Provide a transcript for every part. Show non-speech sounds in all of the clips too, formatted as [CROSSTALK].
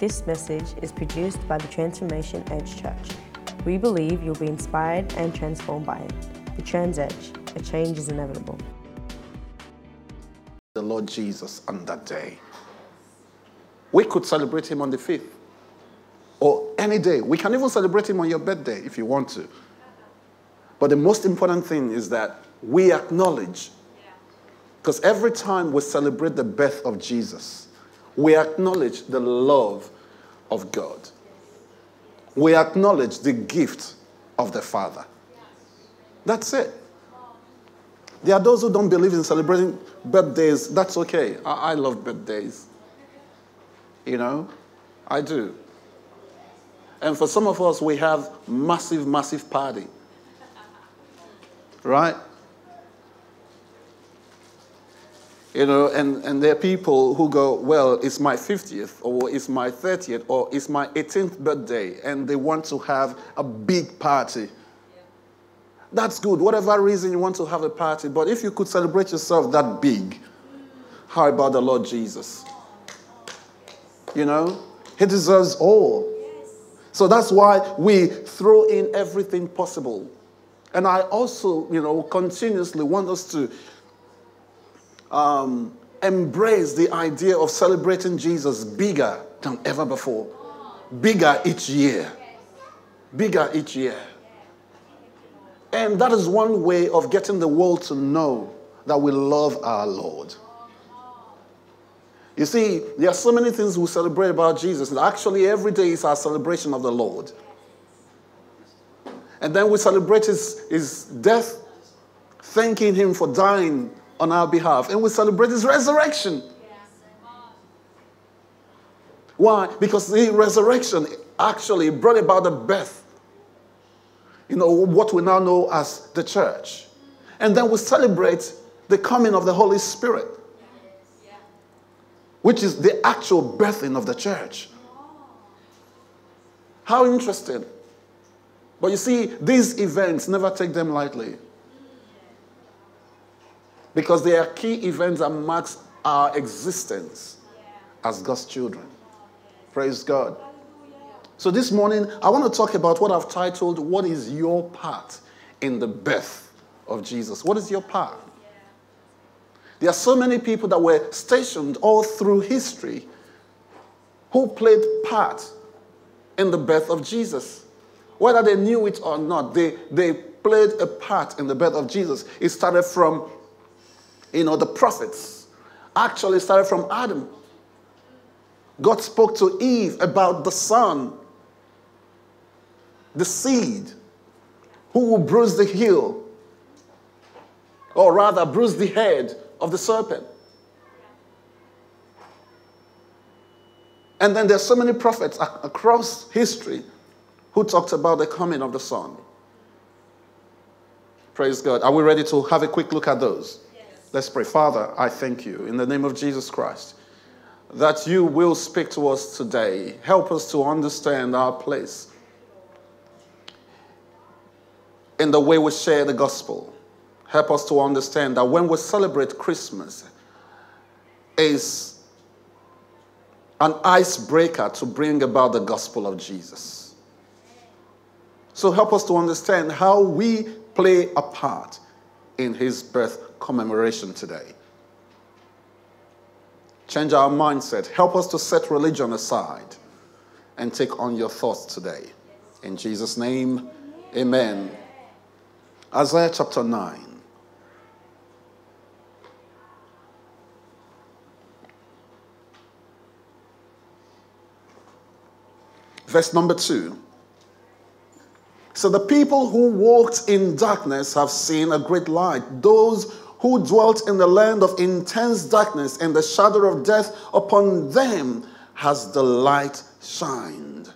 This message is produced by the Transformation Edge Church. We believe you'll be inspired and transformed by it. The Trans Edge, a change is inevitable. The Lord Jesus on that day. We could celebrate him on the 5th or any day. We can even celebrate him on your birthday if you want to. But the most important thing is that we acknowledge, because every time we celebrate the birth of Jesus, we acknowledge the love of God. We acknowledge the gift of the Father. That's it. There are those who don't believe in celebrating birthdays. That's okay. I, I love birthdays. You know, I do. And for some of us, we have massive, massive party. Right? You know, and, and there are people who go, well, it's my 50th, or it's my 30th, or it's my 18th birthday, and they want to have a big party. That's good, whatever reason you want to have a party, but if you could celebrate yourself that big, how about the Lord Jesus? You know, He deserves all. So that's why we throw in everything possible. And I also, you know, continuously want us to um, embrace the idea of celebrating Jesus bigger than ever before. Bigger each year. Bigger each year. And that is one way of getting the world to know that we love our Lord. You see, there are so many things we celebrate about Jesus. Actually, every day is our celebration of the Lord. And then we celebrate his, his death, thanking him for dying on our behalf. And we celebrate his resurrection. Why? Because the resurrection actually brought about the birth, you know, what we now know as the church. And then we celebrate the coming of the Holy Spirit, which is the actual birthing of the church. How interesting. But you see, these events, never take them lightly. Because they are key events that marks our existence as God's children. Praise God. So this morning, I want to talk about what I've titled, What is Your Part in the Birth of Jesus? What is your part? There are so many people that were stationed all through history who played part in the birth of Jesus. Whether they knew it or not, they, they played a part in the birth of Jesus. It started from, you know, the prophets. Actually started from Adam. God spoke to Eve about the son, the seed, who will bruise the heel, or rather, bruise the head of the serpent. And then there's so many prophets across history who talked about the coming of the Son. Praise God. Are we ready to have a quick look at those? Let's pray. Father, I thank you in the name of Jesus Christ that you will speak to us today. Help us to understand our place in the way we share the gospel. Help us to understand that when we celebrate Christmas, is an icebreaker to bring about the gospel of Jesus. So help us to understand how we play a part in his birth commemoration today. Change our mindset. Help us to set religion aside and take on your thoughts today. In Jesus' name, amen. Isaiah chapter 9. Verse number 2. So the people who walked in darkness have seen a great light. Those who dwelt in the land of intense darkness and the shadow of death, upon them has the light shined.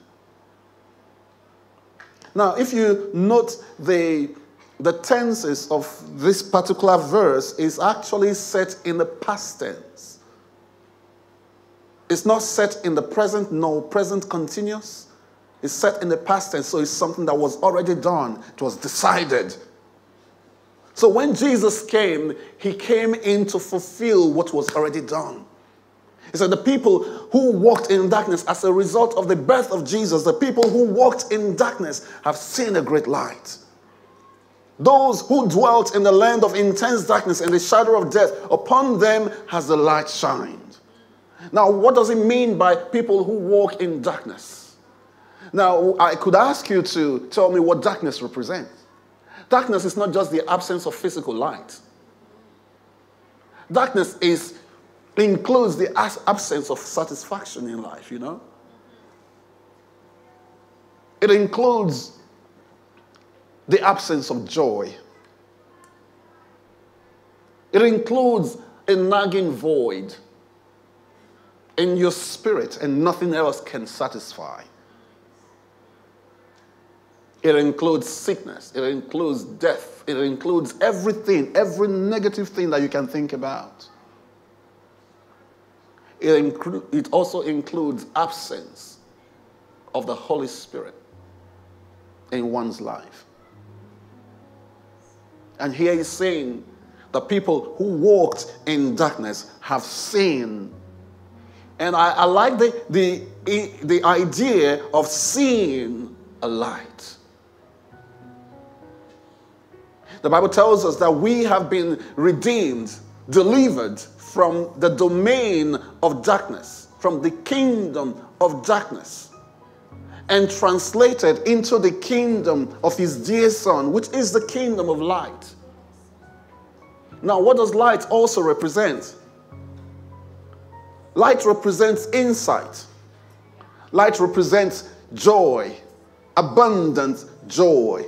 Now, if you note the, the tenses of this particular verse is actually set in the past tense. It's not set in the present, no present continuous. It's set in the past tense, so it's something that was already done. It was decided. So when Jesus came, he came in to fulfill what was already done. He said, The people who walked in darkness as a result of the birth of Jesus, the people who walked in darkness have seen a great light. Those who dwelt in the land of intense darkness and the shadow of death, upon them has the light shined. Now, what does it mean by people who walk in darkness? Now, I could ask you to tell me what darkness represents. Darkness is not just the absence of physical light. Darkness is, includes the absence of satisfaction in life, you know? It includes the absence of joy. It includes a nagging void in your spirit, and nothing else can satisfy. It includes sickness, it includes death, it includes everything, every negative thing that you can think about. It, inclu- it also includes absence of the Holy Spirit in one's life. And here he's saying the people who walked in darkness have seen. And I, I like the, the, the idea of seeing a light. The Bible tells us that we have been redeemed, delivered from the domain of darkness, from the kingdom of darkness and translated into the kingdom of his dear son, which is the kingdom of light. Now, what does light also represent? Light represents insight, light represents joy, abundant joy.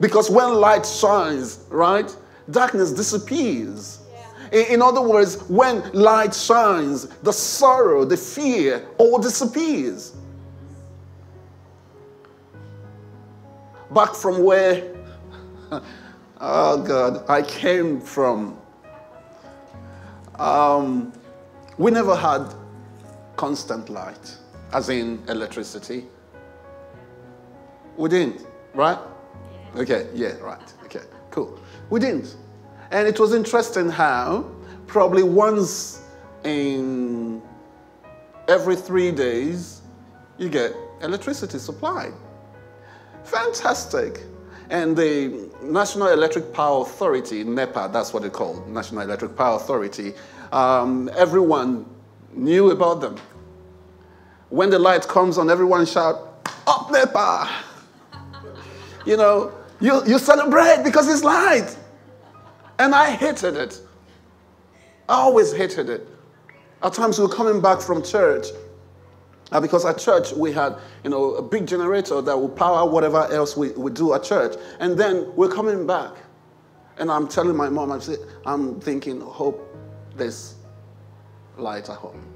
Because when light shines, right, darkness disappears. In other words, when light shines, the sorrow, the fear all disappears. back from where, [LAUGHS] oh God, I came from. Um, we never had constant light, as in electricity. We didn't, right? Okay, yeah, right. Okay, cool. We didn't. And it was interesting how probably once in every three days you get electricity supply. Fantastic. And the National Electric Power Authority, NEPA, that's what they call National Electric Power Authority, um, everyone knew about them. When the light comes on, everyone shout, Up NEPA! [LAUGHS] you know, you, you celebrate because it's light. And I hated it. I always hated it. At times we were coming back from church uh, because at church we had, you know, a big generator that will power whatever else we, we do at church. And then we're coming back. And I'm telling my mom, I'm, I'm thinking, hope there's light at home.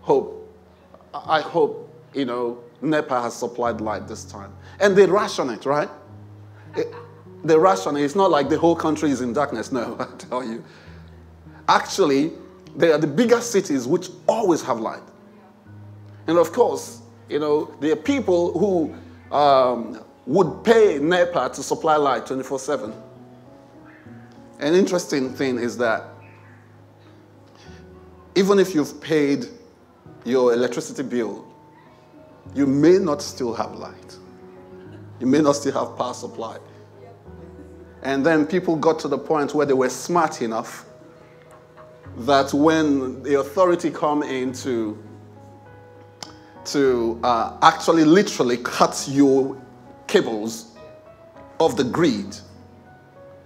Hope. I hope, you know, NEPA has supplied light this time. And they ration it, right? It, they ration. It's not like the whole country is in darkness. No, [LAUGHS] I tell you. Actually, they are the bigger cities which always have light. And of course, you know, there are people who um, would pay NEPA to supply light 24 7. An interesting thing is that even if you've paid your electricity bill, you may not still have light. You may not still have power supply. And then people got to the point where they were smart enough that when the authority come in to to uh, actually literally cut your cables of the grid.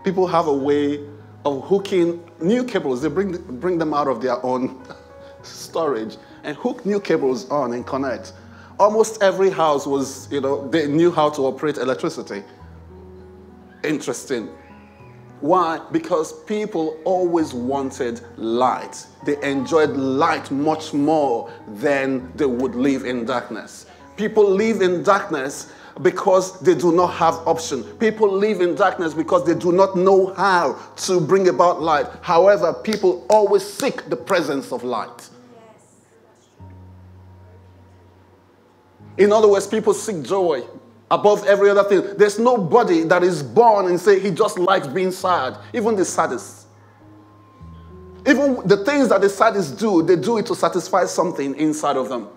People have a way of hooking new cables. They bring, bring them out of their own [LAUGHS] storage and hook new cables on and connect. Almost every house was, you know, they knew how to operate electricity. Interesting. Why? Because people always wanted light. They enjoyed light much more than they would live in darkness. People live in darkness because they do not have option. People live in darkness because they do not know how to bring about light. However, people always seek the presence of light. In other words, people seek joy above every other thing. There's nobody that is born and say he just likes being sad, even the saddest. Even the things that the sadists do, they do it to satisfy something inside of them.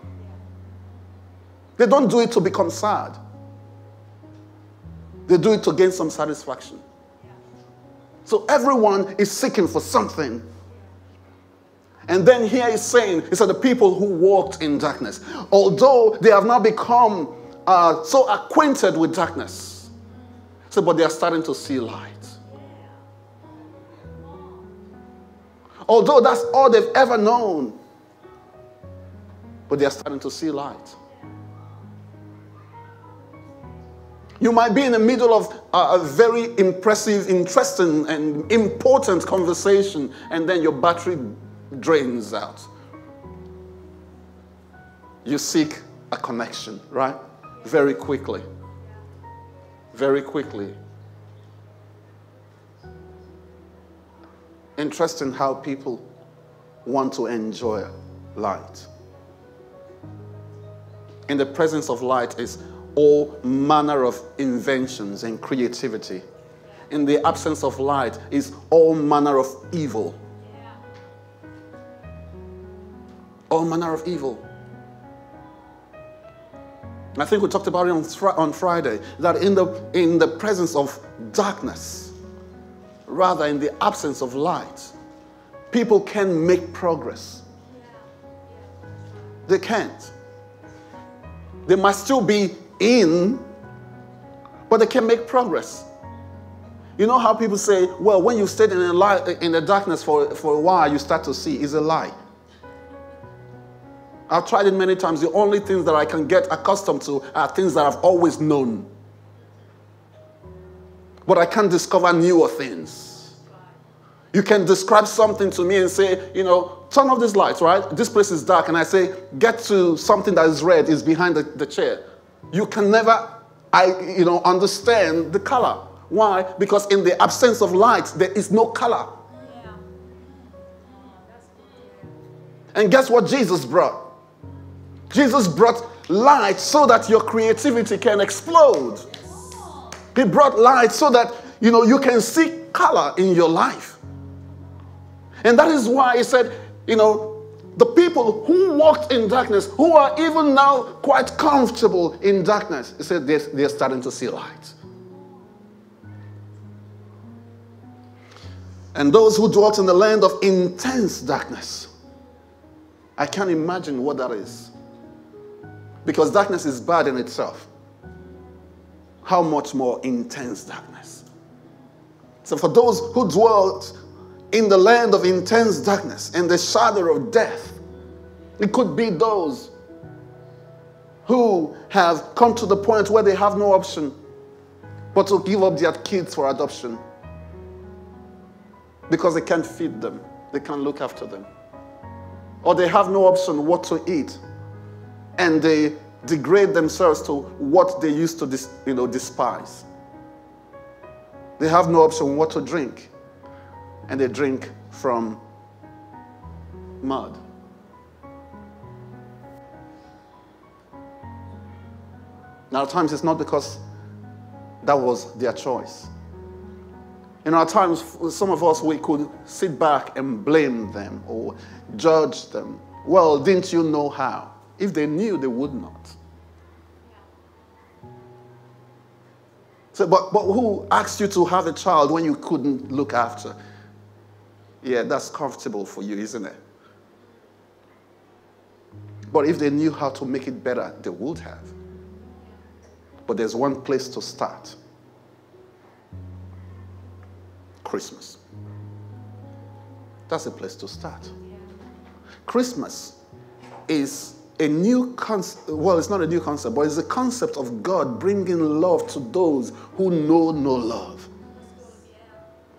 They don't do it to become sad. They do it to gain some satisfaction. So everyone is seeking for something. And then here he's saying, he said, the people who walked in darkness, although they have now become uh, so acquainted with darkness, so, but they are starting to see light. Although that's all they've ever known, but they are starting to see light. You might be in the middle of a, very impressive, interesting, and important conversation, and then your battery drains out. You seek a connection, right? Very quickly. Very quickly. Interesting how people want to enjoy light. In the presence of light is all manner of inventions and creativity. In the absence of light is all manner of evil. All manner of evil. I think we talked about it on, on Friday that in the, in the presence of darkness, rather in the absence of light, people can make progress. They can't. They must still be in, but they can make progress. You know how people say, well, when you stayed in the, light, in the darkness for, for a while, you start to see is a lie. I've tried it many times. The only things that I can get accustomed to are things that I've always known. But I can't discover newer things. You can describe something to me and say, you know, turn off these lights, right? This place is dark. And I say, get to something that is red, is behind the, the chair you can never I, you know, understand the color. Why? Because in the absence of light, there is no color. And guess what Jesus brought? Jesus brought light so that your creativity can explode. He brought light so that you know you can see color in your life. And that is why he said, you know, the people who walked in darkness, who are even now quite comfortable in darkness, he said they're, they're starting to see light. And those who dwelt in the land of intense darkness, I can't imagine what that is. Because darkness is bad in itself. How much more intense darkness? So, for those who dwelt in the land of intense darkness and the shadow of death. It could be those who have come to the point where they have no option but to give up their kids for adoption because they can't feed them, they can't look after them. Or they have no option what to eat and they degrade themselves to what they used to you know, despise. They have no option what to drink and they drink from mud. Now, at times it's not because that was their choice. Know, at times, some of us, we could sit back and blame them or judge them. Well, didn't you know how? If they knew, they would not. So, but, but who asked you to have a child when you couldn't look after? Yeah, that's comfortable for you, isn't it? But if they knew how to make it better, they would have. But there's one place to start Christmas. That's a place to start. Christmas is a new concept. Well, it's not a new concept, but it's a concept of God bringing love to those who know no love,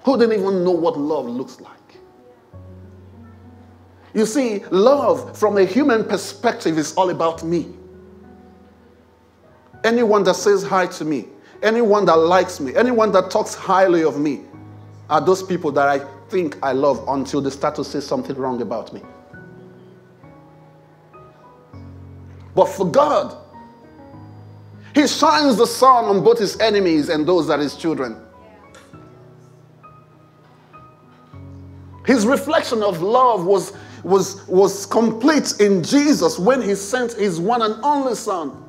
who didn't even know what love looks like. You see, love from a human perspective is all about me. Anyone that says hi to me, anyone that likes me, anyone that talks highly of me are those people that I think I love until they start to say something wrong about me. But for God, He shines the sun on both His enemies and those that His children. His reflection of love was, was, was complete in Jesus when he sent his one and only Son.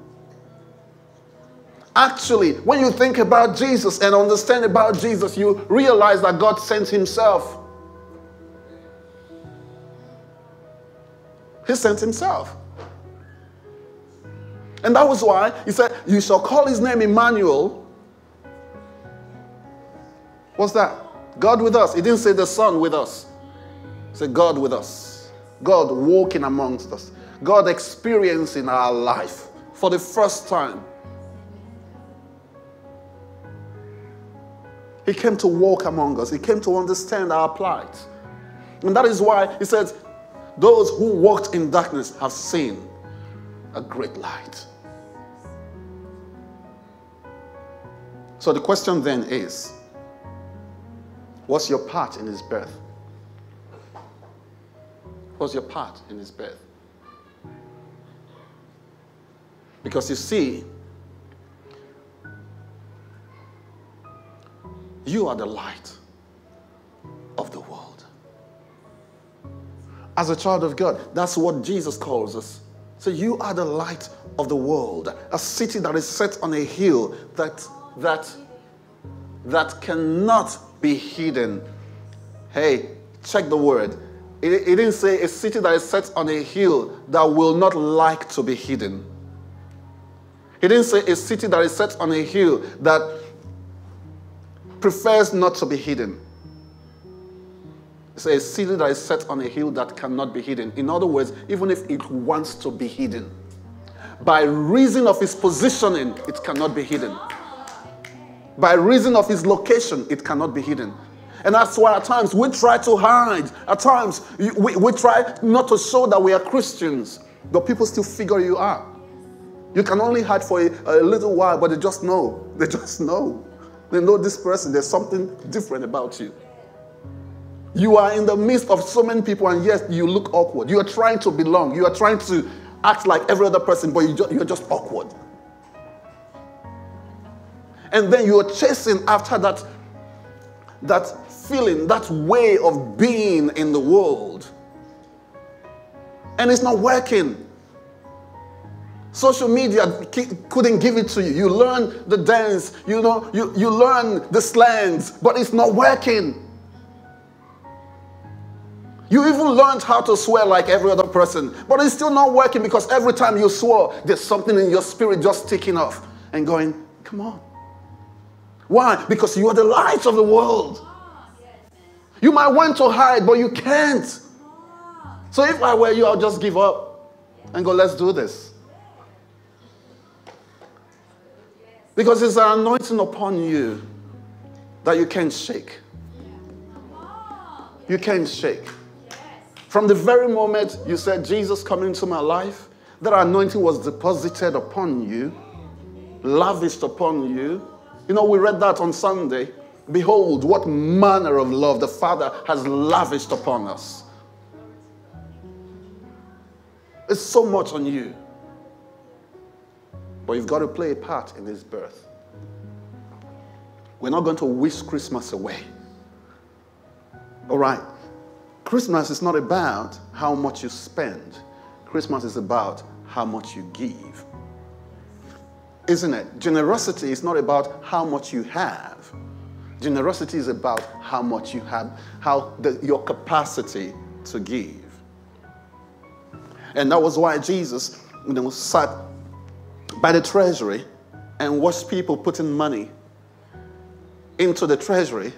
Actually, when you think about Jesus and understand about Jesus, you realize that God sent himself. He sent himself. And that was why he said, You shall call his name Emmanuel. What's that? God with us. He didn't say the Son with us. He said God with us. God walking amongst us. God experiencing our life for the first time. He came to walk among us. He came to understand our plight. And that is why he says, Those who walked in darkness have seen a great light. So the question then is what's your part in his birth? What's your part in his birth? Because you see, you are the light of the world. As a child of God, that's what Jesus calls us. So you are the light of the world, a city that is set on a hill that that that cannot be hidden. Hey, check the word. It, it didn't say a city that is set on a hill that will not like to be hidden. He didn't say a city that is set on a hill that prefers not to be hidden. It's a city that is set on a hill that cannot be hidden. In other words, even if it wants to be hidden, by reason of its positioning, it cannot be hidden. By reason of its location, it cannot be hidden. And that's why at times we try to hide. At times we, we try not to show that we are Christians, but people still figure you out. You can only hide for a, a little while, but they just know. [LAUGHS] They just know. They know this person, there's something different about you. You are in the midst of so many people, and yes, you look awkward. You are trying to belong. You are trying to act like every other person, but you you're just awkward. And then you're chasing after that, that feeling, that way of being in the world. And it's not working. Social media couldn't give it to you. You learn the dance, you know, you, you learn the slangs, but it's not working. You even learned how to swear like every other person, but it's still not working because every time you swore, there's something in your spirit just ticking off and going, Come on. Why? Because you are the light of the world. You might want to hide, but you can't. So if I were you, I'll just give up and go, Let's do this. Because it's an anointing upon you that you can't shake. You can't shake. From the very moment you said, Jesus, come into my life, that anointing was deposited upon you, lavished upon you. You know, we read that on Sunday. Behold, what manner of love the Father has lavished upon us. It's so much on you. But you've got to play a part in His birth. We're not going to wish Christmas away. All right. Christmas is not about how much you spend, Christmas is about how much you give. Isn't it? Generosity is not about how much you have. Generosity is about how much you have, how the, your capacity to give. And that was why Jesus you know, sat by the treasury and watched people putting money into the treasury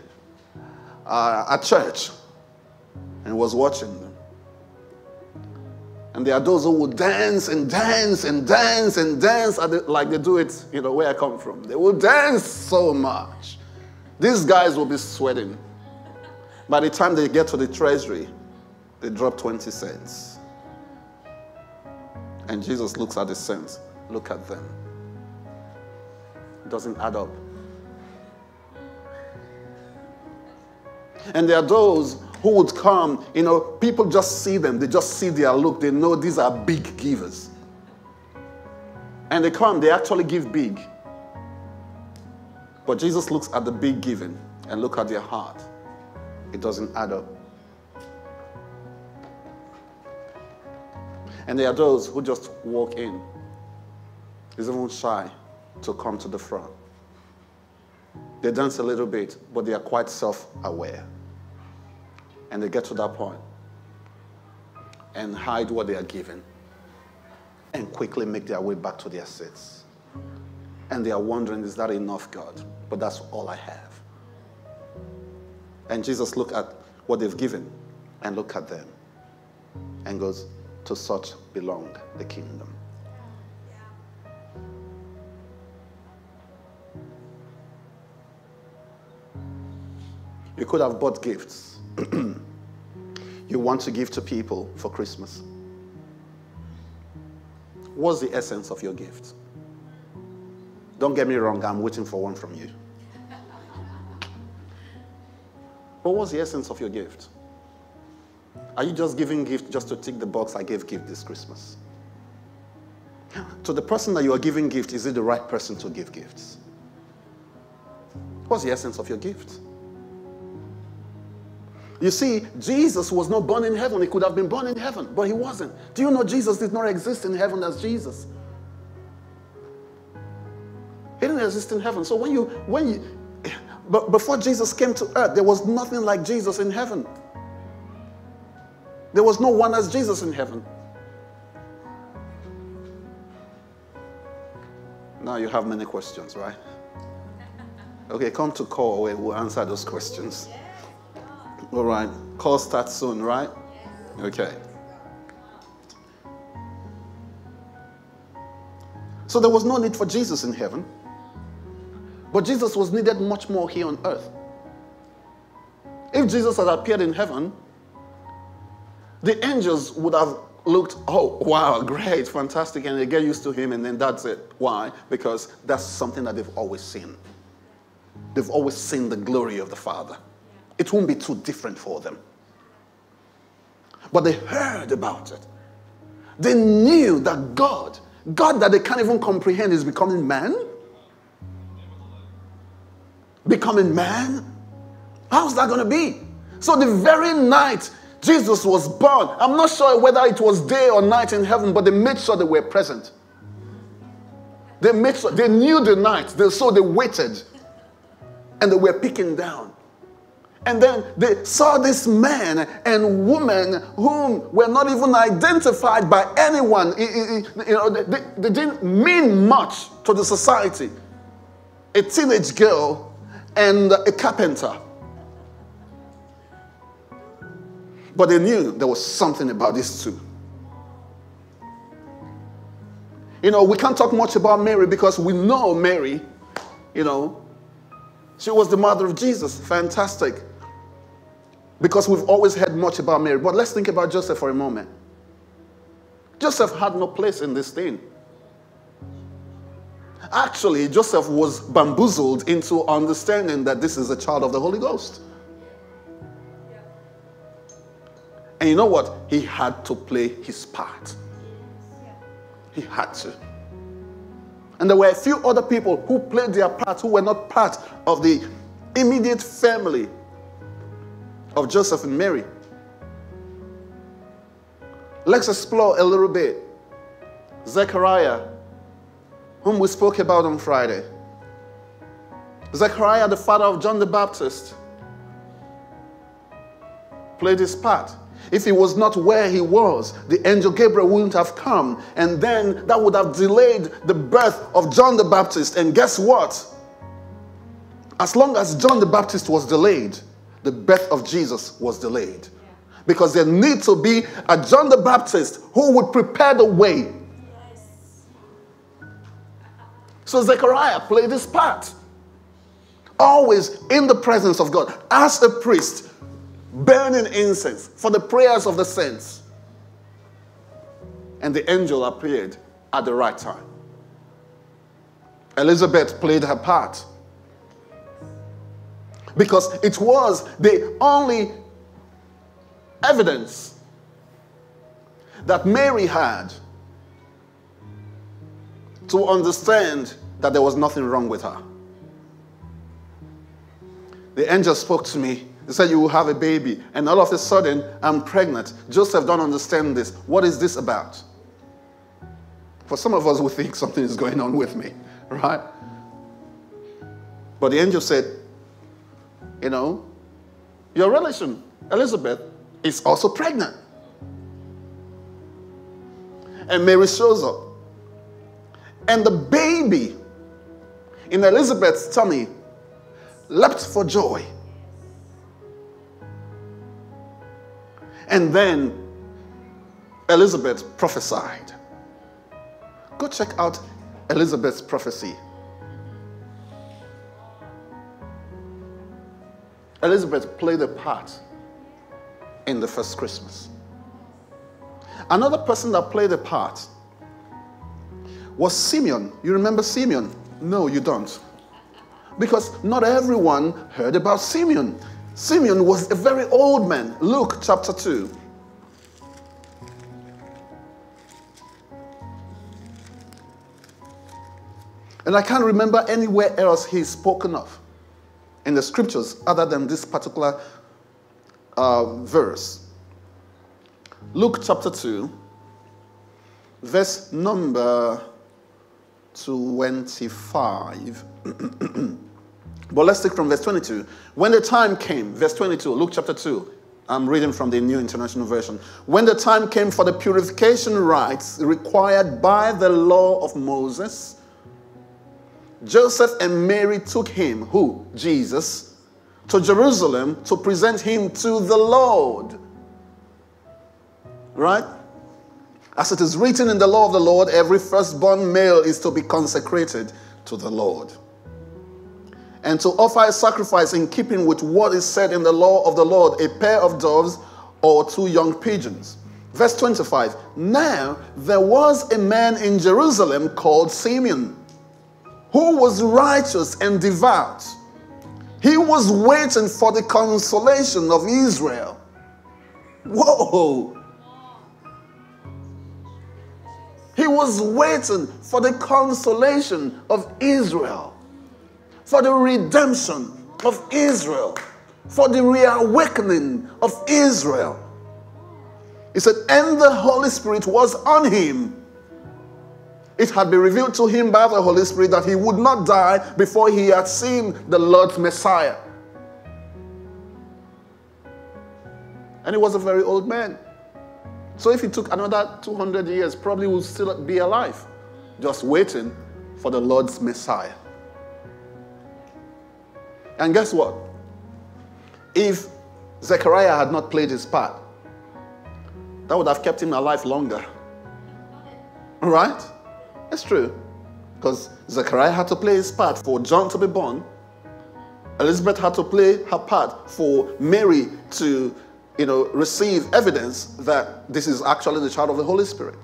uh, at church and was watching them. And there are those who will dance and dance and dance and dance the, like they do it, you know, where I come from. They will dance so much. These guys will be sweating. By the time they get to the treasury, they drop 20 cents. And Jesus looks at the cents. Look at them. It doesn't add up. And there are those who would come. You know, people just see them, they just see their look, they know these are big givers. And they come, they actually give big. But Jesus looks at the big giving and look at their heart. It doesn't add up. And there are those who just walk in. He's even shy to come to the front. They dance a little bit, but they are quite self aware. And they get to that point and hide what they are given and quickly make their way back to their seats. And they are wondering, is that enough, God? But that's all I have. And Jesus looked at what they've given and look at them and goes, To such belong the kingdom. You could have bought gifts you want to give to people for Christmas. What's the essence of your gift? Don't get me wrong, I'm waiting for one from you. But what's the essence of your gift? Are you just giving gift just to tick the box I gave gift this Christmas? To the person that you are giving gift, is it the right person to give gifts? What's the essence of your gift? You see, Jesus was not born in heaven. He could have been born in heaven, but he wasn't. Do you know Jesus did not exist in heaven as Jesus? He didn't exist in heaven. So when you, when you, but before Jesus came to earth, there was nothing like Jesus in heaven. There was no one as Jesus in heaven. Now you have many questions, right? Okay, come to call we'll answer those questions. All right. Call starts soon, right? Okay. So there was no need for Jesus in heaven. But Jesus was needed much more here on earth. If Jesus had appeared in heaven, the angels would have looked, oh, wow, great, fantastic, and they get used to him, and then that's it. Why? Because that's something that they've always seen. They've always seen the glory of the Father it won't be too different for them. But they heard about it. They knew that God, God that they can't even comprehend, is becoming man. Becoming man? How's that going to be? So, the very night Jesus was born, I'm not sure whether it was day or night in heaven, but they made sure they were present. They made sure they knew the night, they, so they waited and they were picking down. And then they saw this man and woman whom were not even identified by anyone. You know, they, they didn't mean much to the society. A teenage girl and a carpenter. But they knew there was something about these two. You know, we can't talk much about Mary because we know Mary, you know, she was the mother of Jesus. Fantastic. Because we've always heard much about Mary. But let's think about Joseph for a moment. Joseph had no place in this thing. Actually, Joseph was bamboozled into understanding that this is a child of the Holy Ghost. And you know what? He had to play his part. He had to. And there were a few other people who played their part who were not part of the immediate family of Joseph and Mary. Let's explore a little bit. Zechariah, whom we spoke about on Friday. Zechariah, the father of John the Baptist, played his part. If he was not where he was, the angel Gabriel wouldn't have come. And then that would have delayed the birth of John the Baptist. And guess what? As long as John the Baptist was delayed, the birth of Jesus was delayed. Because there needs to be a John the Baptist who would prepare the way. So Zechariah played his part. Always in the presence of God as a priest, burning incense for the prayers of the saints. And the angel appeared at the right time. Elizabeth played her part because it was the only evidence that Mary had to understand that there was nothing wrong with her. The angel spoke to me. He said, You will have a baby. And all of a sudden, I'm pregnant. Joseph don't understand this. What is this about? For some of us, we think something is going on with me, [LAUGHS] right? But the angel said, You know, your relation, Elizabeth, is also pregnant. And Mary shows up. And the baby in Elizabeth's tummy leapt for joy. And then Elizabeth prophesied. Go check out Elizabeth's prophecy. Elizabeth played a part in the first Christmas. Another person that played a part was Simeon. You remember Simeon? No, you don't. Because not everyone heard about Simeon. Simeon was a very old man. Luke chapter 2. And I can't remember anywhere else he's spoken of in the scriptures other than this particular uh, verse. Luke chapter 2, verse number 25. [CLEARS THROAT] but let's take from verse 22. When the time came, verse 22, Luke chapter 2. I'm reading from the New International Version. When the time came for the purification rites required by the law of Moses, Joseph and Mary took him, who? Jesus, to Jerusalem to present him to the Lord. Right? As it is written in the law of the Lord, every firstborn male is to be consecrated to the Lord. And to offer a sacrifice in keeping with what is said in the law of the Lord, a pair of doves or two young pigeons. Verse 25 Now there was a man in Jerusalem called Simeon who was righteous and devout. He was waiting for the consolation of Israel. Whoa! He was waiting for the consolation of Israel, for the redemption of Israel, for the reawakening of Israel. He said, and the Holy Spirit was on him it had been revealed to him by the Holy Spirit that he would not die before he had seen the Lord's Messiah. And he was a very old man. So if he took another 200 years, probably would still be alive, just waiting for the Lord's Messiah. And guess what? If Zechariah had not played his part, that would have kept him alive longer. Right? It's true. Because Zechariah had to play his part for John to be born. Elizabeth had to play her part for Mary to, you know, receive evidence that this is actually the child of the Holy Spirit.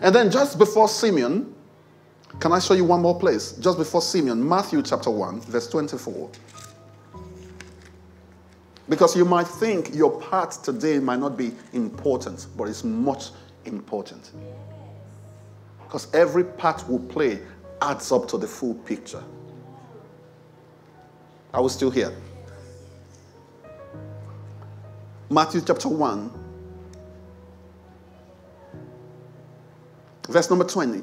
And then just before Simeon, can I show you one more place? Just before Simeon, Matthew chapter 1, verse 24. Because you might think your part today might not be important, but it's much important. Because every part we play adds up to the full picture. Are we still here? Matthew chapter 1, verse number 20.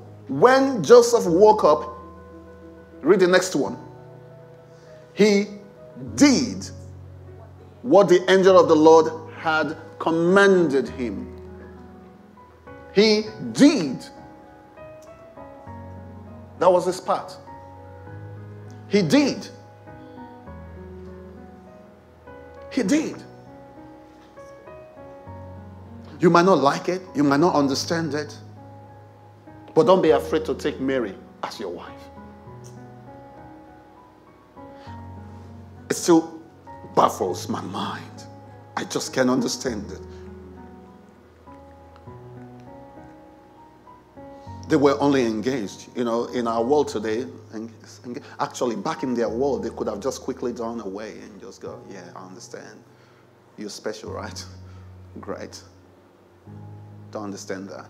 When Joseph woke up, read the next one. He did what the angel of the Lord had commanded him. He did. That was his part. He did. He did. You might not like it, you might not understand it. But don't be afraid to take Mary as your wife. It still baffles my mind. I just can't understand it. They were only engaged. You know, in our world today, actually, back in their world, they could have just quickly gone away and just go, Yeah, I understand. You're special, right? [LAUGHS] Great. Don't understand that.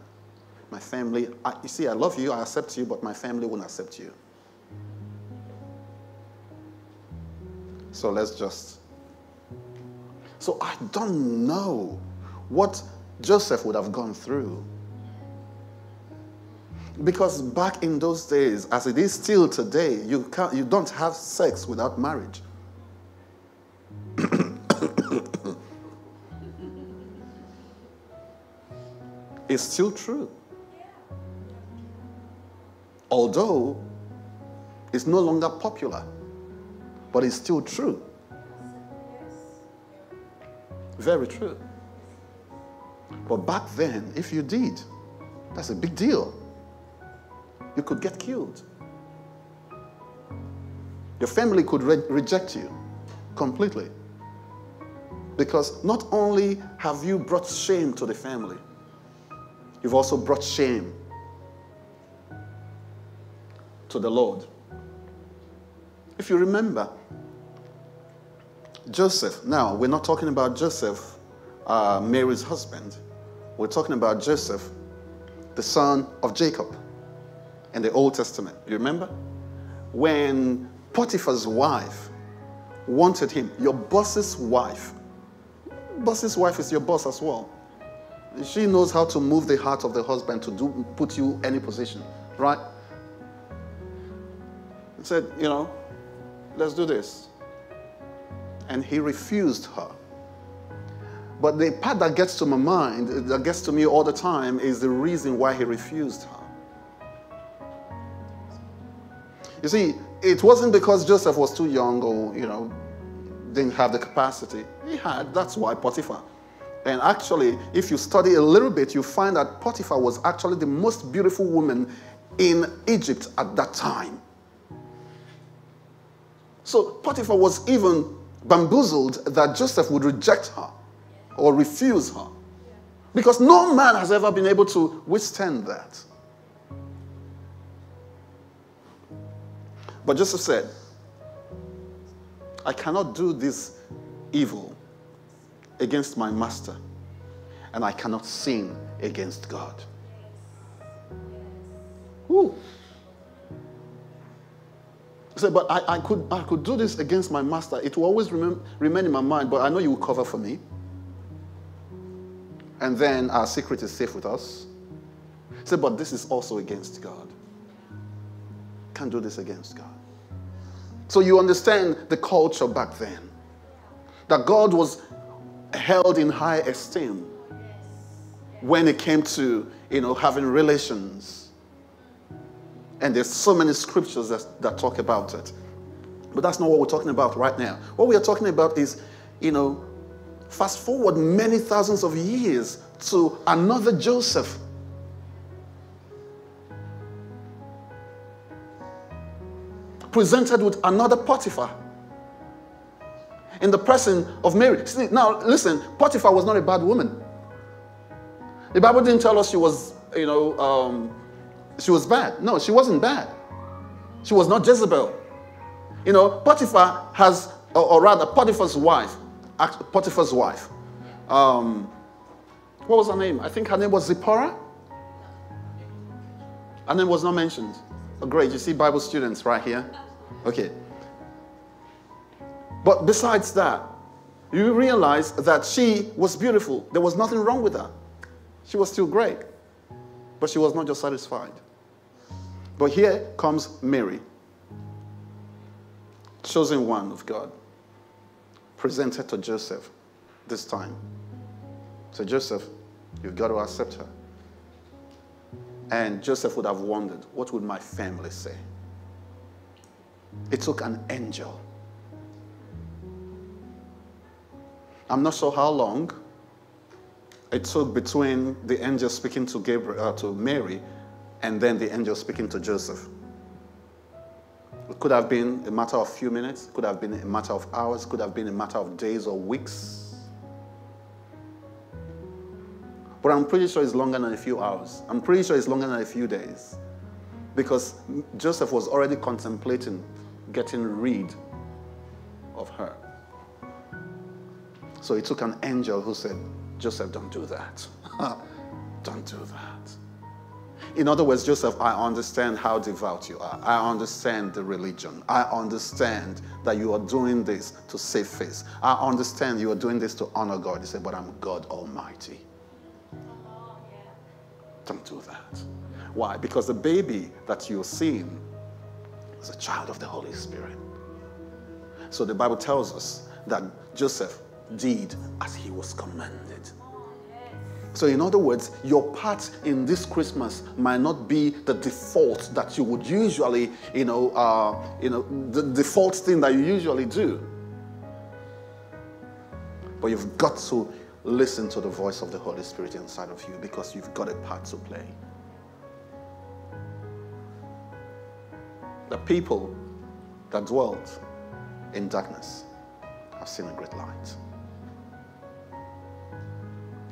My family, I, you see, I love you, I accept you, but my family won't accept you. So let's just. So I don't know what Joseph would have gone through. Because back in those days, as it is still today, you, can't, you don't have sex without marriage. [COUGHS] it's still true. Although it's no longer popular, but it's still true. Very true. But back then, if you did, that's a big deal you could get killed. Your family could re- reject you completely. Because not only have you brought shame to the family, you've also brought shame to the Lord. If you remember, Joseph, now we're not talking about Joseph, uh, Mary's husband. We're talking about Joseph, the son of Jacob in the Old Testament. You remember? When Potiphar's wife wanted him, your boss's wife, boss's wife is your boss as well. She knows how to move the heart of the husband to do, put you any position, right? He said, you know, let's do this. And he refused her. But the part that gets to my mind, that gets to me all the time, is the reason why he refused her. You see, it wasn't because Joseph was too young or, you know, didn't have the capacity. He had. That's why Potiphar. And actually, if you study a little bit, you find that Potiphar was actually the most beautiful woman in Egypt at that time. So Potiphar was even bamboozled that Joseph would reject her or refuse her. Because no man has ever been able to withstand that. But Joseph said, I cannot do this evil against my master, and I cannot sin against God. Who? He said, but I, I, could, I could do this against my master. It will always remain, remain in my mind, but I know you will cover for me. And then our secret is safe with us. He said, but this is also against God. Can't do this against God. So you understand the culture back then. That God was held in high esteem when it came to, you know, having relations. And there's so many scriptures that, that talk about it. But that's not what we're talking about right now. What we are talking about is, you know, fast forward many thousands of years to another Joseph presented with another Potiphar in the person of Mary. See, now, listen, Potiphar was not a bad woman. The Bible didn't tell us she was, you know, um, she was bad. No, she wasn't bad. She was not Jezebel. You know, Potiphar has, or, or rather, Potiphar's wife, Potiphar's wife. Um, what was her name? I think her name was Zipporah. Her name was not mentioned. Oh, great. You see Bible students right here? Okay. But besides that, you realize that she was beautiful. There was nothing wrong with her. She was still great. But she was not just satisfied. But here comes Mary, chosen one of God, presented to Joseph this time. So, Joseph, you've got to accept her. And Joseph would have wondered, what would my family say? It took an angel. I'm not sure how long it took between the angel speaking to Gabriel uh, to Mary and then the angel speaking to Joseph. It could have been a matter of few minutes, could have been a matter of hours, could have been a matter of days or weeks. But I'm pretty sure it's longer than a few hours. I'm pretty sure it's longer than a few days. Because Joseph was already contemplating getting rid of her. So he took an angel who said, Joseph, don't do that. [LAUGHS] don't do that. In other words, Joseph, I understand how devout you are. I understand the religion. I understand that you are doing this to save face. I understand you are doing this to honor God. He said, But I'm God Almighty. Don't do that. Why? Because the baby that you're seeing is a child of the Holy Spirit. So the Bible tells us that Joseph did as he was commanded. So, in other words, your part in this Christmas might not be the default that you would usually, you know, uh, you know, the default thing that you usually do. But you've got to listen to the voice of the Holy Spirit inside of you because you've got a part to play. The people that dwelt in darkness have seen a great light.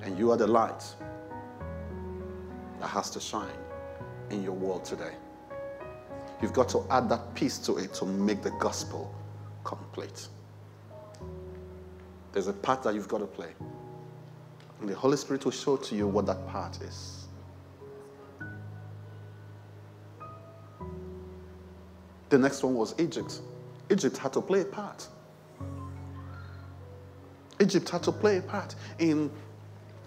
And you are the light that has to shine in your world today. You've got to add that piece to it to make the gospel complete. There's a part that you've got to play. And the Holy Spirit will show to you what that part is. The next one was Egypt. Egypt had to play a part. Egypt had to play a part in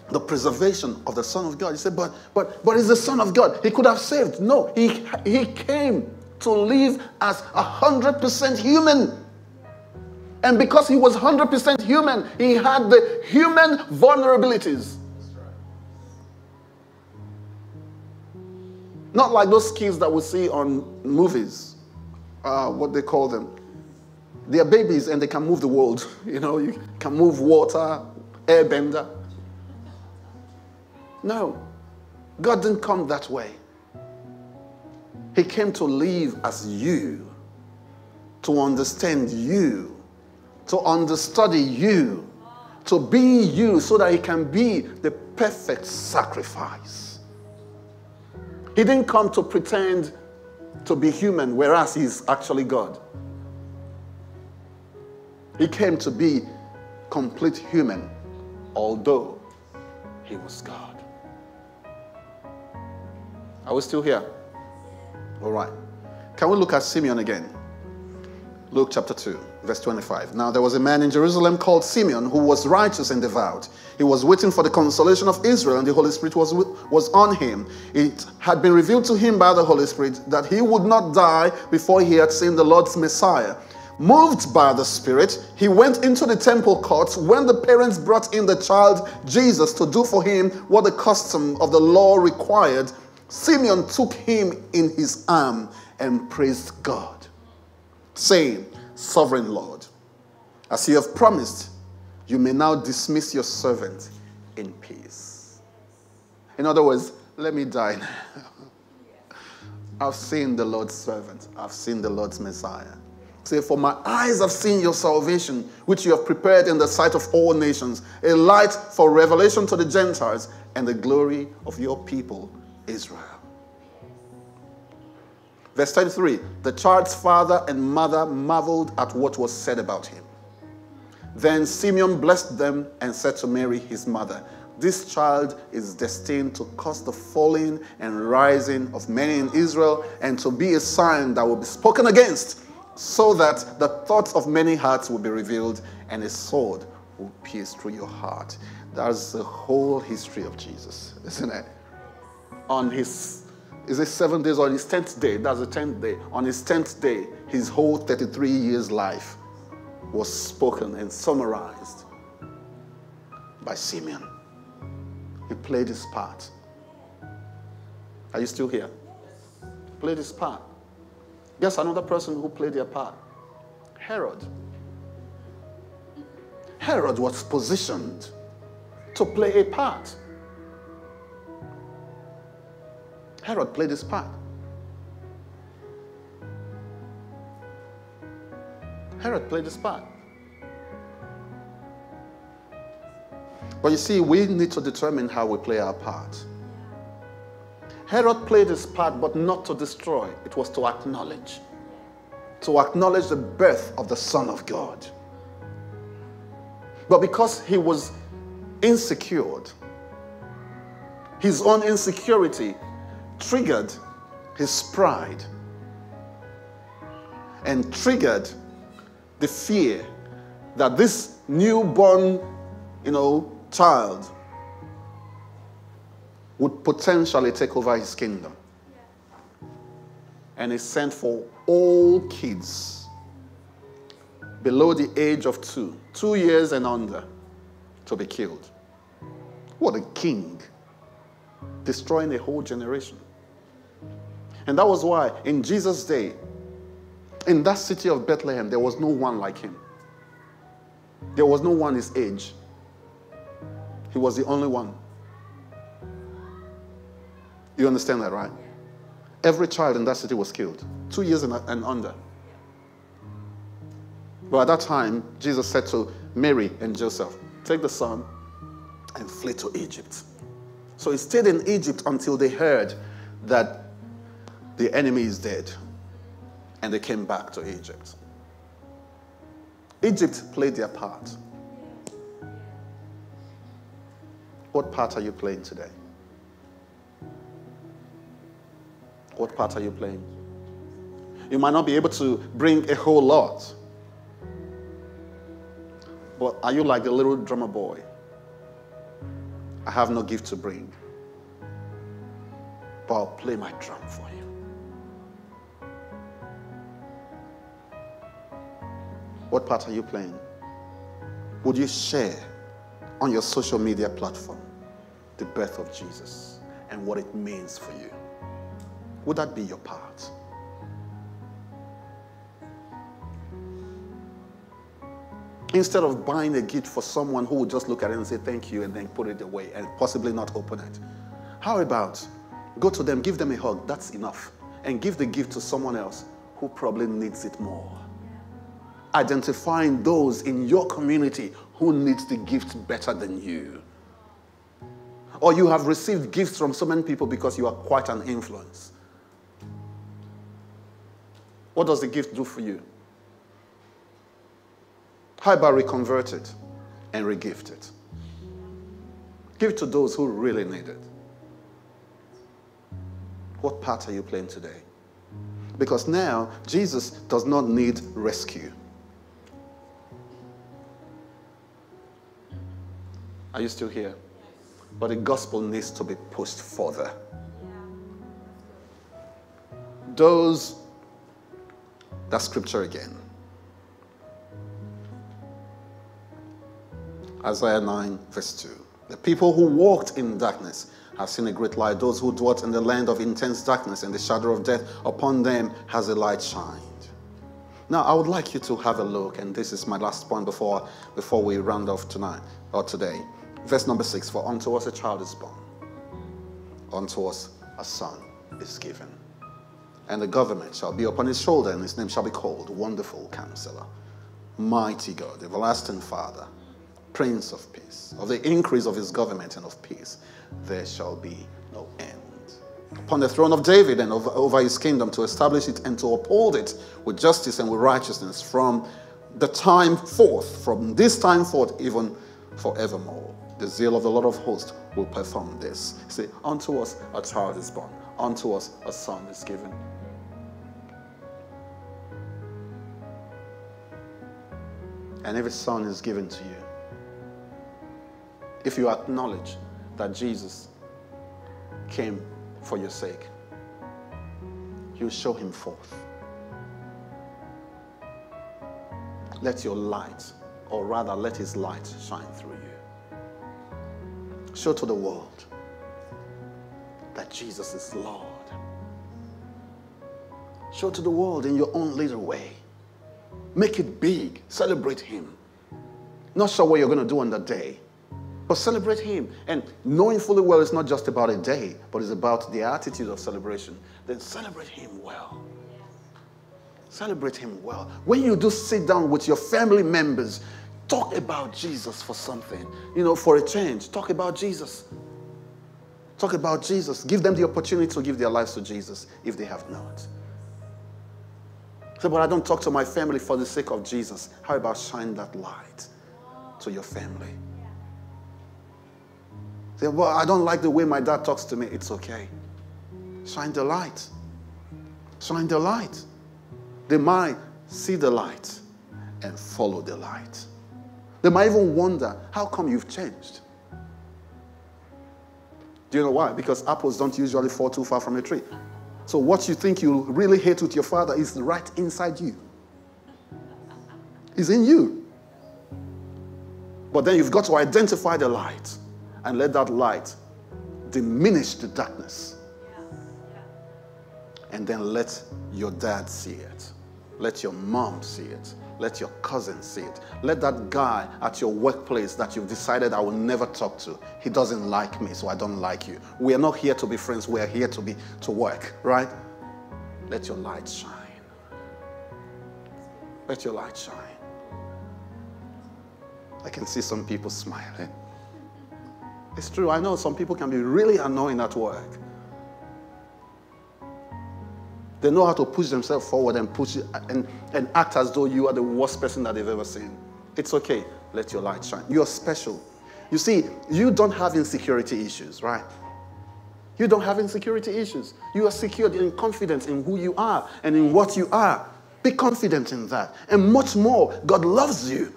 the preservation of the Son of God. He said, but but but he's the Son of God. He could have saved. No, he he came to live as a hundred percent human. And because he was 100% human, he had the human vulnerabilities. Not like those kids that we see on movies, uh, what they call them. They are babies and they can move the world. [LAUGHS] You know, you can move water, airbender. No, God didn't come that way. He came to live as you, to understand you, to understudy you, to be you, so that He can be the perfect sacrifice. He didn't come to pretend to be human, whereas He's actually God. He came to be complete human, although He was God. Are we still here? All right. Can we look at Simeon again? Luke chapter 2, verse 25. Now there was a man in Jerusalem called Simeon who was righteous and devout. He was waiting for the consolation of Israel, and the Holy Spirit was, was on him. It had been revealed to him by the Holy Spirit that he would not die before he had seen the Lord's Messiah. Moved by the Spirit, he went into the temple courts when the parents brought in the child Jesus to do for him what the custom of the law required Simeon took him in his arm and praised God, saying, Sovereign Lord, as you have promised, you may now dismiss your servant in peace. In other words, let me die now. [LAUGHS] I've seen the Lord's servant, I've seen the Lord's Messiah. Say, For my eyes have seen your salvation, which you have prepared in the sight of all nations, a light for revelation to the Gentiles and the glory of your people Israel. Verse 33 The child's father and mother marveled at what was said about him. Then Simeon blessed them and said to Mary, his mother, This child is destined to cause the falling and rising of many in Israel and to be a sign that will be spoken against, so that the thoughts of many hearts will be revealed and a sword will pierce through your heart. That's the whole history of Jesus, isn't it? On his, is it seven days on his 10th day? That's the 10th day. On his 10th day, his whole 33 years life was spoken and summarized by Simeon. He played his part. Are you still here? Played his part. Guess another person who played their part? Herod. Herod was positioned to play a part. Herod played his part. Herod played his part. But you see, we need to determine how we play our part. Herod played his part, but not to destroy, it was to acknowledge. To acknowledge the birth of the Son of God. But because he was insecure, his own insecurity triggered his pride and triggered the fear that this newborn, you know, child would potentially take over his kingdom. And he sent for all kids below the age of two, two years and under, to be killed. What a king, destroying a whole generation. And that was why in Jesus' day, in that city of Bethlehem, there was no one like him. There was no one his age. He was the only one. You understand that, right? Every child in that city was killed, two years and, under. But at that time, Jesus said to Mary and Joseph, Take the son and flee to Egypt. So he stayed in Egypt until they heard that the enemy is dead. And they came back to Egypt. Egypt played their part. What part are you playing today? What part are you playing? You might not be able to bring a whole lot. But are you like the little drummer boy? I have no gift to bring, but I'll play my drum for you. What part are you playing? Would you share on your social media platform the birth of Jesus and what it means for you? Would that be your part? Instead of buying a gift for someone who will just look at it and say thank you and then put it away and possibly not open it, how about go to them, give them a hug, that's enough, and give the gift to someone else who probably needs it more? Identifying those in your community who needs the gift better than you. Or you have received gifts from so many people because you are quite an influence. What does the gift do for you? How about reconvert it and regift it? Give to those who really need it. What part are you playing today? Because now Jesus does not need rescue. Are you still here? But the gospel needs to be pushed further. Those, that scripture again. Isaiah 9, verse 2. The people who walked in darkness have seen a great light. Those who dwelt in the land of intense darkness and the shadow of death, upon them has a light shined. Now, I would like you to have a look, and this is my last point before, before we round off tonight or today. Verse number 6 For unto us a child is born, unto us a son is given. And the government shall be upon his shoulder, and his name shall be called Wonderful Counselor, Mighty God, Everlasting Father Prince of Peace. Of the increase of his government and of peace, there shall be no end. Upon the throne of David and over his kingdom to establish it and to uphold it with justice and with righteousness from the time forth, from this time forth, even forevermore. The zeal of the Lord of hosts will perform this. Say, unto us a child is born, unto us a son is given. And every son is given to you if you acknowledge that Jesus came for your sake, you show him forth. Let your light, or rather, let his light shine through you. Show to the world that Jesus is Lord. Show to the world in your own little way. Make it big. Celebrate him. Not sure what you're going to do on that day, but celebrate Him. And knowing fully well it's not just about a day, but it's about the attitude of celebration, then celebrate Him well. Celebrate Him well. When you do sit down with your family members, Talk about Jesus for something. You know, for a change. Talk about Jesus. Talk about Jesus. Give them the opportunity to give their lives to Jesus if they have not. Say, but I don't talk to my family for the sake of Jesus. How about shine that light to your family? Say, well, I don't like the way my dad talks to me. It's okay. Shine the light. Shine the light. They might see the light and follow the light. They might even wonder, how come you've changed? Do you know why? Because apples don't usually fall too far from a tree. So, what you think you really hate with your father is right inside you, is in you. But then you've got to identify the light and let that light diminish the darkness. And then let your dad see it, let your mom see it, let your cousin see it. Let that guy at your workplace that you've decided I will never talk to, he doesn't like me, so I don't like you. We are not here to be friends, we are here to be to work, right? Let your light shine. Let your light shine. I can see some people smiling. It's true, I know some people can be really annoying at work. They know how to push themselves forward and push and, and act as though you are the worst person that they've ever seen. It's okay. Let your light shine. You're special. You see, you don't have insecurity issues, right? You don't have insecurity issues. You are secured in confidence in who you are and in what you are. Be confident in that. And much more, God loves you.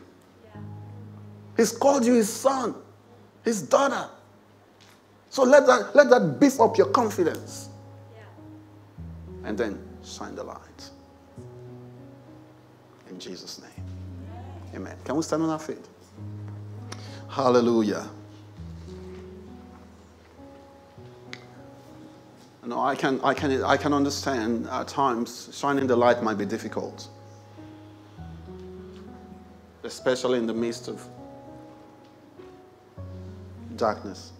He's called you his son, his daughter. So let that, let that beef up your confidence and then shine the light. In Jesus' name. Amen. Can we stand on our feet? Hallelujah. No, I can, I can, I can understand at times shining the light might be difficult, especially in the midst of darkness.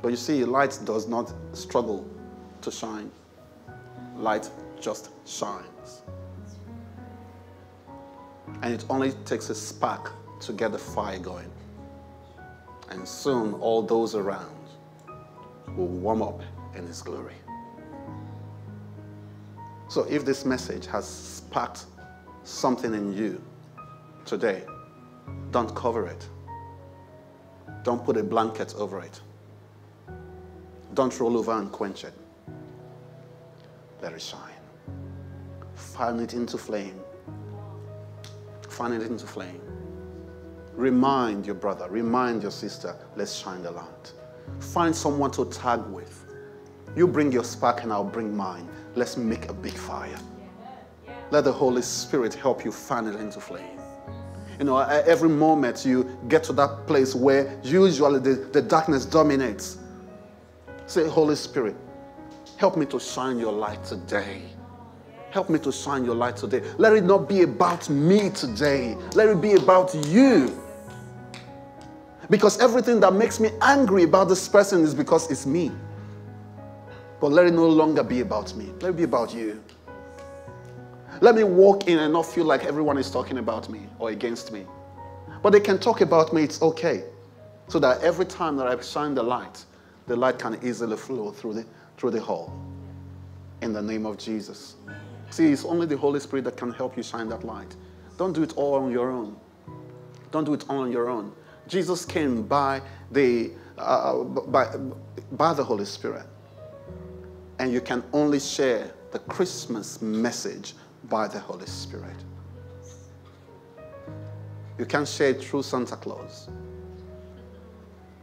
But you see, light does not struggle to shine. Light just shines. And it only takes a spark to get the fire going. And soon all those around will warm up in His glory. So if this message has sparked something in you today, don't cover it. Don't put a blanket over it. Don't roll over and quench it it. Fan it into flame. Fan it into flame. Remind your brother, remind your sister, let's shine the light. Find someone to tag with. You bring your spark and I'll bring mine. Let's make a big fire. Let the Holy Spirit help you fan it into flame. You know, every moment you get to that place where usually the, the darkness dominates. Say, Holy Spirit, Help me to shine your light today. Help me to shine your light today. Let it not be about me today. Let it be about you. Because everything that makes me angry about this person is because it's me. But let it no longer be about me. Let it be about you. Let me walk in and not feel like everyone is talking about me or against me. But they can talk about me, it's okay. So that every time that I shine the light, the light can easily flow through the, through the hole. In the name of Jesus. See, it's only the Holy Spirit that can help you shine that light. Don't do it all on your own. Don't do it all on your own. Jesus came by the, uh, by, by the Holy Spirit. And you can only share the Christmas message by the Holy Spirit. You can't share it through Santa Claus.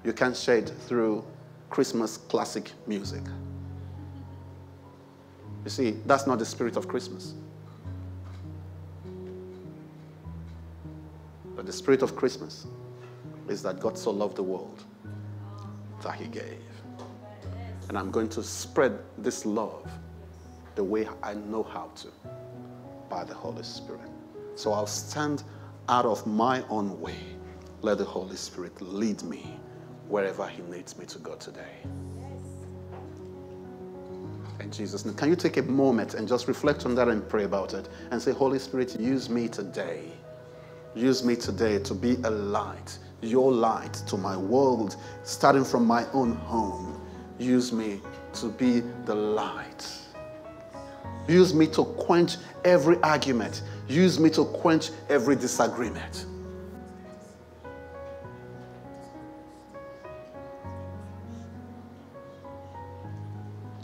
You can't share it through Christmas classic music. You see, that's not the spirit of Christmas. But the spirit of Christmas is that God so loved the world that he gave. And I'm going to spread this love the way I know how to by the Holy Spirit. So I'll stand out of my own way. Let the Holy Spirit lead me wherever he needs me to go today. In Jesus' name. Can you take a moment and just reflect on that and pray about it and say, Holy Spirit, use me today. Use me today to be a light, your light to my world, starting from my own home. Use me to be the light. Use me to quench every argument. Use me to quench every disagreement.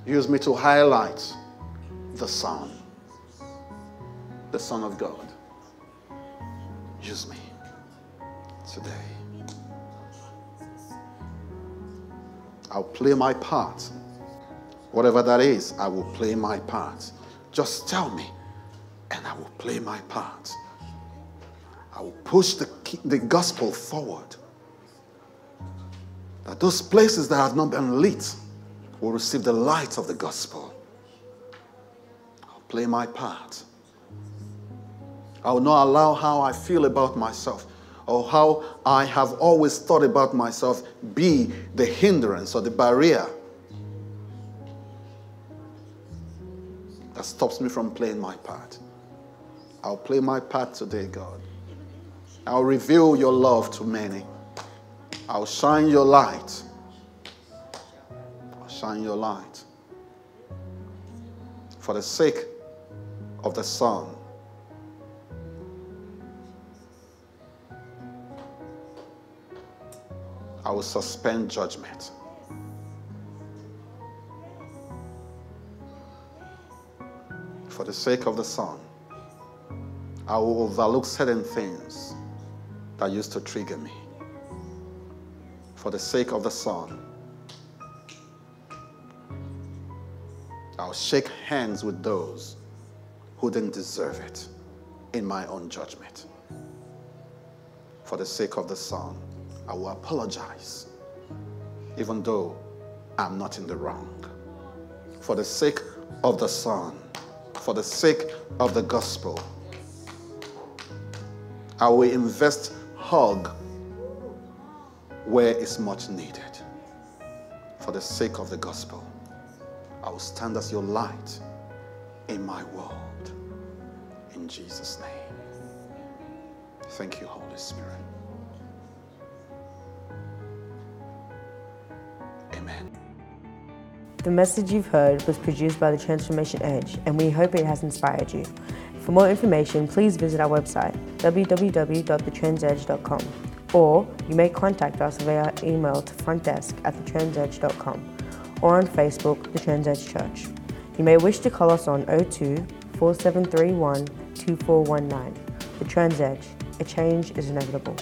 Use me to highlight the Son, the Son of God. Use me today. I'll play my part. Whatever that is, I will play my part. Just tell me, and I will play my part. I will push the, the gospel forward. That those places that have not been lit will receive the light of the gospel. I'll play my part. I will not allow how I feel about myself or how I have always thought about myself be the hindrance or the barrier that stops me from playing my part. I'll play my part today, God. I'll reveal your love to many. I'll shine your light. Shine your light. For the sake of the Son I will suspend judgment. For the sake of the Son, I will overlook certain things that used to trigger me. For the sake of the Son, shake hands with those who didn't deserve it in my own judgment. For the sake of the Son, I will apologize, even though I'm not in the wrong. For the sake of the Son, for the sake of the gospel, I will invest hug where it's much needed. For the sake of the gospel, I will stand as your light in my world. In Jesus' name. Thank you, Holy Spirit. Amen. The message you've heard was produced by the Transformation Edge, and we hope it has inspired you. For more information, please visit our website, www.thetransedge.com, or you may contact us via email to frontdesk at thetransedge.com or on Facebook, The Transedge Church. You may wish to call us on 02 4731 2419. The Transedge, a change is inevitable.